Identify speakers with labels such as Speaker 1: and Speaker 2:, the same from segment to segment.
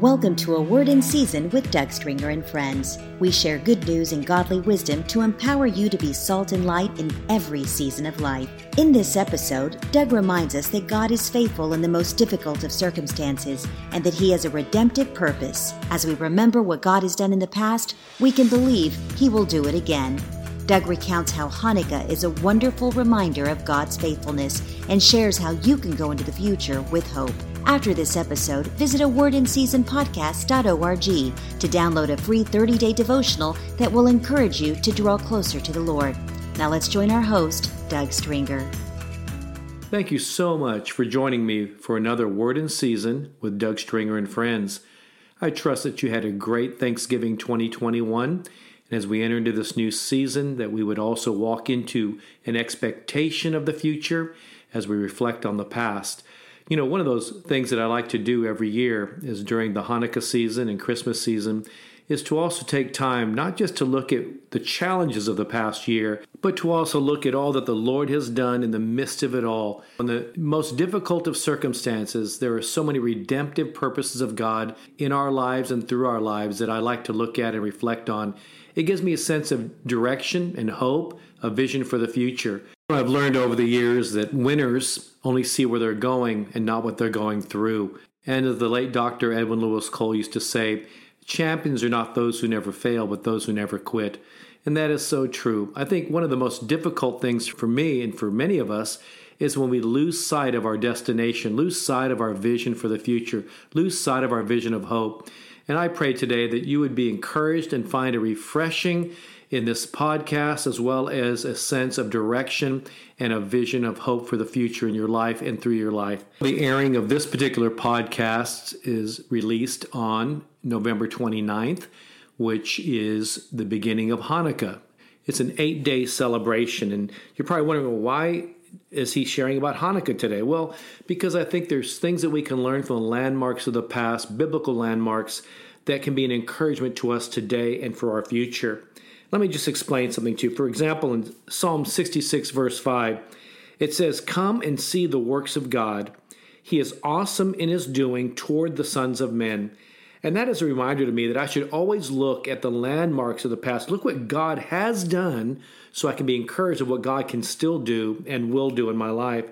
Speaker 1: Welcome to A Word in Season with Doug Stringer and friends. We share good news and godly wisdom to empower you to be salt and light in every season of life. In this episode, Doug reminds us that God is faithful in the most difficult of circumstances and that He has a redemptive purpose. As we remember what God has done in the past, we can believe He will do it again. Doug recounts how Hanukkah is a wonderful reminder of God's faithfulness and shares how you can go into the future with hope. After this episode, visit a Word in Season podcast.org to download a free 30 day devotional that will encourage you to draw closer to the Lord. Now let's join our host, Doug Stringer.
Speaker 2: Thank you so much for joining me for another Word in Season with Doug Stringer and friends. I trust that you had a great Thanksgiving 2021. And as we enter into this new season, that we would also walk into an expectation of the future as we reflect on the past. You know, one of those things that I like to do every year is during the Hanukkah season and Christmas season is to also take time not just to look at the challenges of the past year, but to also look at all that the Lord has done in the midst of it all. In the most difficult of circumstances, there are so many redemptive purposes of God in our lives and through our lives that I like to look at and reflect on. It gives me a sense of direction and hope, a vision for the future. I've learned over the years that winners only see where they're going and not what they're going through. And as the late Dr. Edwin Lewis Cole used to say, champions are not those who never fail, but those who never quit. And that is so true. I think one of the most difficult things for me and for many of us is when we lose sight of our destination, lose sight of our vision for the future, lose sight of our vision of hope. And I pray today that you would be encouraged and find a refreshing in this podcast, as well as a sense of direction and a vision of hope for the future in your life and through your life. The airing of this particular podcast is released on November 29th, which is the beginning of Hanukkah. It's an eight day celebration, and you're probably wondering well, why is he sharing about Hanukkah today? Well, because I think there's things that we can learn from the landmarks of the past, biblical landmarks, that can be an encouragement to us today and for our future. Let me just explain something to you. For example, in Psalm 66, verse 5, it says, Come and see the works of God. He is awesome in his doing toward the sons of men. And that is a reminder to me that I should always look at the landmarks of the past. Look what God has done so I can be encouraged of what God can still do and will do in my life.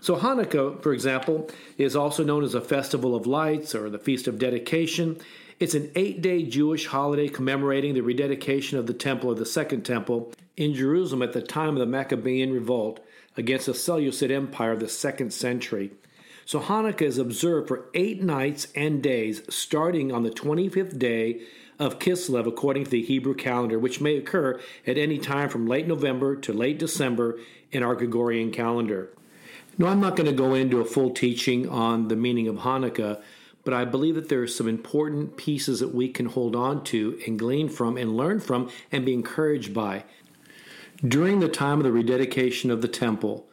Speaker 2: So, Hanukkah, for example, is also known as a festival of lights or the Feast of Dedication. It's an eight day Jewish holiday commemorating the rededication of the temple of the Second Temple in Jerusalem at the time of the Maccabean revolt against the Seleucid Empire of the second century. So Hanukkah is observed for eight nights and days, starting on the 25th day of Kislev according to the Hebrew calendar, which may occur at any time from late November to late December in our Gregorian calendar. Now, I'm not going to go into a full teaching on the meaning of Hanukkah but I believe that there are some important pieces that we can hold on to and glean from and learn from and be encouraged by. During the time of the rededication of the temple,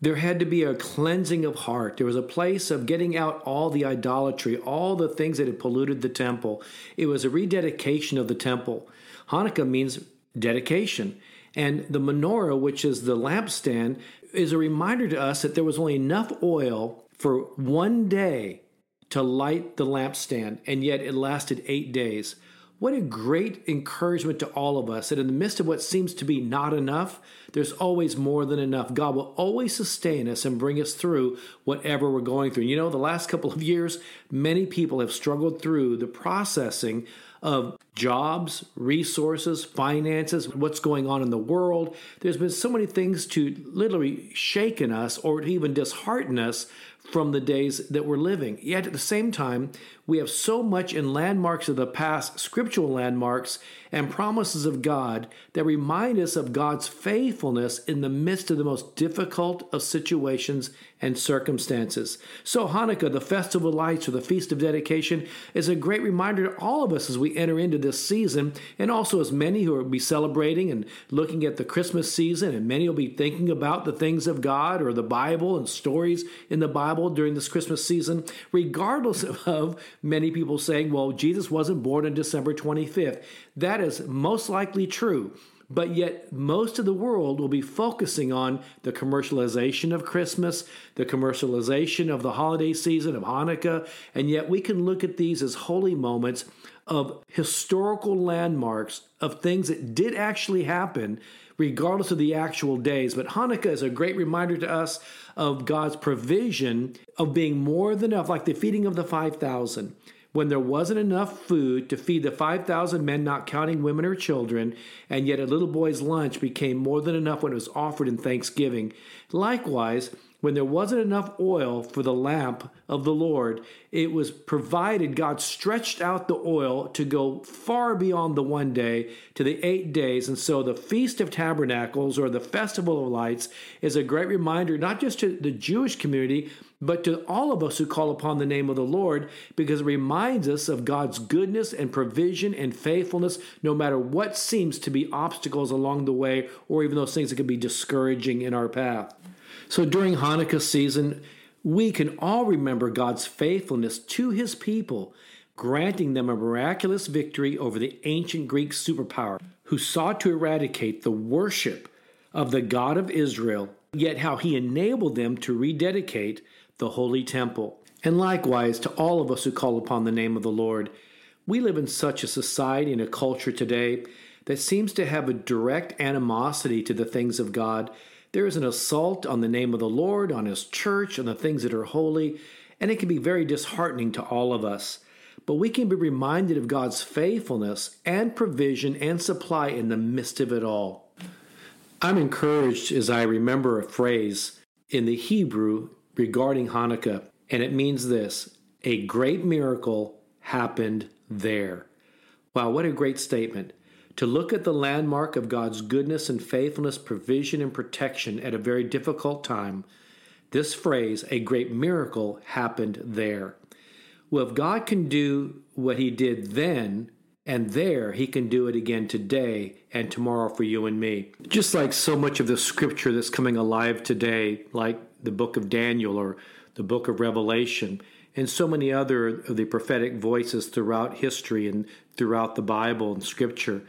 Speaker 2: there had to be a cleansing of heart. There was a place of getting out all the idolatry, all the things that had polluted the temple. It was a rededication of the temple. Hanukkah means dedication. And the menorah, which is the lampstand, is a reminder to us that there was only enough oil for one day to light the lampstand, and yet it lasted eight days. What a great encouragement to all of us that in the midst of what seems to be not enough, there's always more than enough. God will always sustain us and bring us through whatever we're going through. You know, the last couple of years, many people have struggled through the processing of jobs, resources, finances, what's going on in the world. There's been so many things to literally shaken us or even dishearten us from the days that we're living. Yet at the same time, we have so much in landmarks of the past, scriptural landmarks and promises of God that remind us of God's faithfulness in the midst of the most difficult of situations and circumstances. So, Hanukkah, the Festival of Lights or the Feast of Dedication, is a great reminder to all of us as we enter into this season, and also as many who will be celebrating and looking at the Christmas season, and many will be thinking about the things of God or the Bible and stories in the Bible during this Christmas season, regardless of many people saying, well, Jesus wasn't born on December 25th. That is most likely true. But yet most of the world will be focusing on the commercialization of Christmas, the commercialization of the holiday season of Hanukkah, and yet we can look at these as holy moments of historical landmarks of things that did actually happen regardless of the actual days. But Hanukkah is a great reminder to us of God's provision of being more than enough, like the feeding of the 5,000 when there wasn't enough food to feed the 5,000 men, not counting women or children, and yet a little boy's lunch became more than enough when it was offered in thanksgiving. Likewise, when there wasn't enough oil for the lamp of the Lord, it was provided. God stretched out the oil to go far beyond the one day to the eight days. And so the Feast of Tabernacles or the Festival of Lights is a great reminder, not just to the Jewish community, but to all of us who call upon the name of the Lord, because it reminds us of God's goodness and provision and faithfulness, no matter what seems to be obstacles along the way, or even those things that can be discouraging in our path. So during Hanukkah season, we can all remember God's faithfulness to his people, granting them a miraculous victory over the ancient Greek superpower who sought to eradicate the worship of the God of Israel, yet how he enabled them to rededicate the holy temple. And likewise to all of us who call upon the name of the Lord. We live in such a society and a culture today that seems to have a direct animosity to the things of God there is an assault on the name of the Lord, on His church, on the things that are holy, and it can be very disheartening to all of us. But we can be reminded of God's faithfulness and provision and supply in the midst of it all. I'm encouraged as I remember a phrase in the Hebrew regarding Hanukkah, and it means this a great miracle happened there. Wow, what a great statement to look at the landmark of God's goodness and faithfulness, provision and protection at a very difficult time, this phrase, a great miracle, happened there. Well, if God can do what He did then and there, He can do it again today and tomorrow for you and me. Just like so much of the scripture that's coming alive today, like the book of Daniel or the book of Revelation, and so many other of the prophetic voices throughout history and throughout the Bible and scripture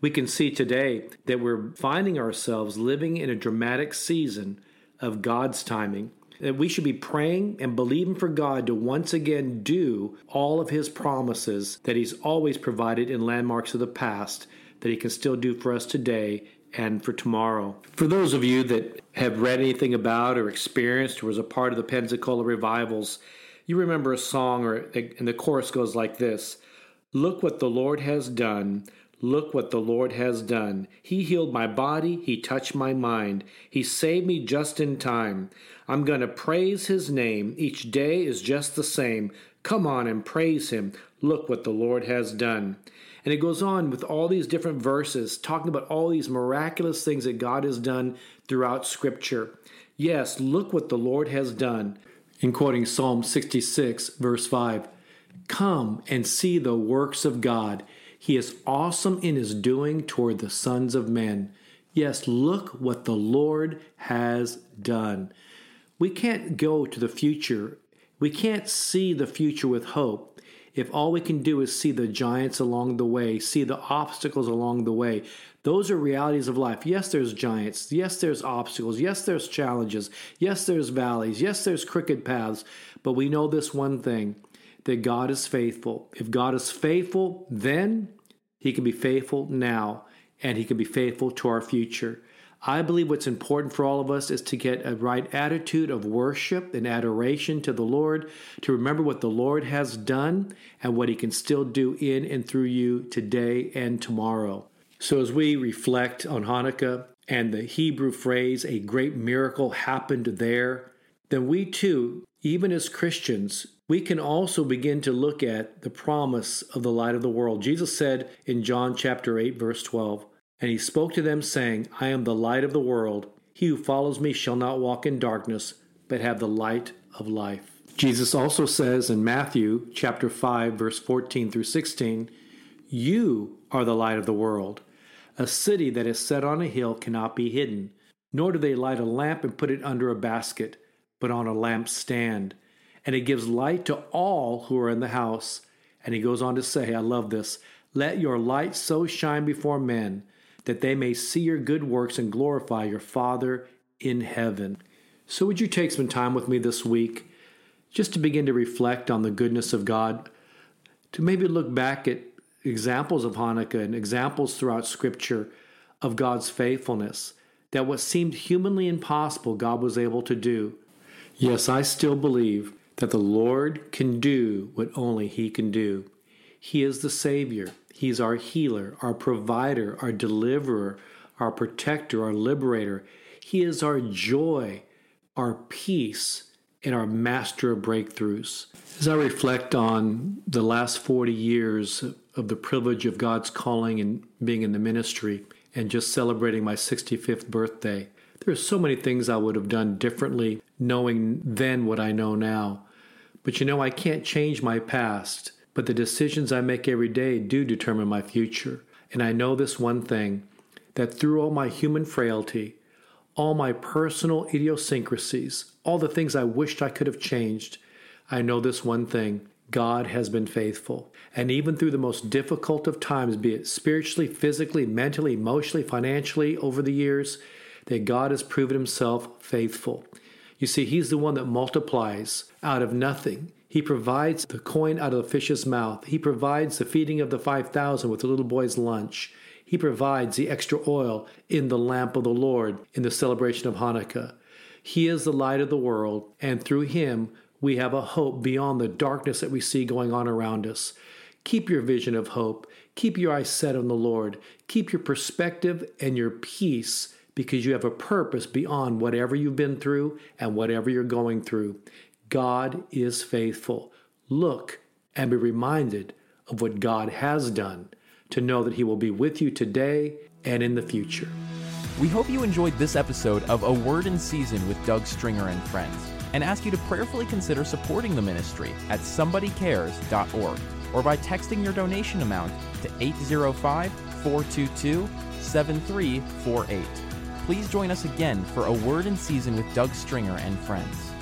Speaker 2: we can see today that we're finding ourselves living in a dramatic season of God's timing. That we should be praying and believing for God to once again do all of His promises that He's always provided in landmarks of the past, that He can still do for us today and for tomorrow. For those of you that have read anything about or experienced or was a part of the Pensacola revivals, you remember a song, or and the chorus goes like this Look what the Lord has done. Look what the Lord has done. He healed my body. He touched my mind. He saved me just in time. I'm going to praise His name. Each day is just the same. Come on and praise Him. Look what the Lord has done. And it goes on with all these different verses, talking about all these miraculous things that God has done throughout Scripture. Yes, look what the Lord has done. In quoting Psalm 66, verse 5 Come and see the works of God. He is awesome in his doing toward the sons of men. Yes, look what the Lord has done. We can't go to the future. We can't see the future with hope if all we can do is see the giants along the way, see the obstacles along the way. Those are realities of life. Yes, there's giants. Yes, there's obstacles. Yes, there's challenges. Yes, there's valleys. Yes, there's crooked paths. But we know this one thing that God is faithful. If God is faithful then, he can be faithful now, and He can be faithful to our future. I believe what's important for all of us is to get a right attitude of worship and adoration to the Lord, to remember what the Lord has done and what He can still do in and through you today and tomorrow. So, as we reflect on Hanukkah and the Hebrew phrase, a great miracle happened there, then we too, even as Christians, we can also begin to look at the promise of the light of the world. Jesus said in John chapter 8 verse 12, and he spoke to them saying, I am the light of the world. He who follows me shall not walk in darkness, but have the light of life. Jesus also says in Matthew chapter 5 verse 14 through 16, you are the light of the world. A city that is set on a hill cannot be hidden, nor do they light a lamp and put it under a basket, but on a lampstand and it gives light to all who are in the house. And he goes on to say, I love this let your light so shine before men that they may see your good works and glorify your Father in heaven. So, would you take some time with me this week just to begin to reflect on the goodness of God, to maybe look back at examples of Hanukkah and examples throughout Scripture of God's faithfulness, that what seemed humanly impossible, God was able to do. Yes, I still believe that the Lord can do what only He can do. He is the Savior, He's our healer, our provider, our deliverer, our protector, our liberator. He is our joy, our peace, and our master of breakthroughs. As I reflect on the last 40 years of the privilege of God's calling and being in the ministry, and just celebrating my 65th birthday, there are so many things I would have done differently knowing then what I know now. But you know, I can't change my past, but the decisions I make every day do determine my future. And I know this one thing that through all my human frailty, all my personal idiosyncrasies, all the things I wished I could have changed, I know this one thing God has been faithful. And even through the most difficult of times, be it spiritually, physically, mentally, emotionally, financially, over the years, that God has proven himself faithful. You see, he's the one that multiplies out of nothing. He provides the coin out of the fish's mouth. He provides the feeding of the 5,000 with the little boy's lunch. He provides the extra oil in the lamp of the Lord in the celebration of Hanukkah. He is the light of the world, and through him we have a hope beyond the darkness that we see going on around us. Keep your vision of hope. Keep your eyes set on the Lord. Keep your perspective and your peace because you have a purpose beyond whatever you've been through and whatever you're going through. God is faithful. Look and be reminded of what God has done to know that He will be with you today and in the future.
Speaker 3: We hope you enjoyed this episode of A Word in Season with Doug Stringer and Friends and ask you to prayerfully consider supporting the ministry at somebodycares.org or by texting your donation amount to 805 422 7348. Please join us again for A Word in Season with Doug Stringer and Friends.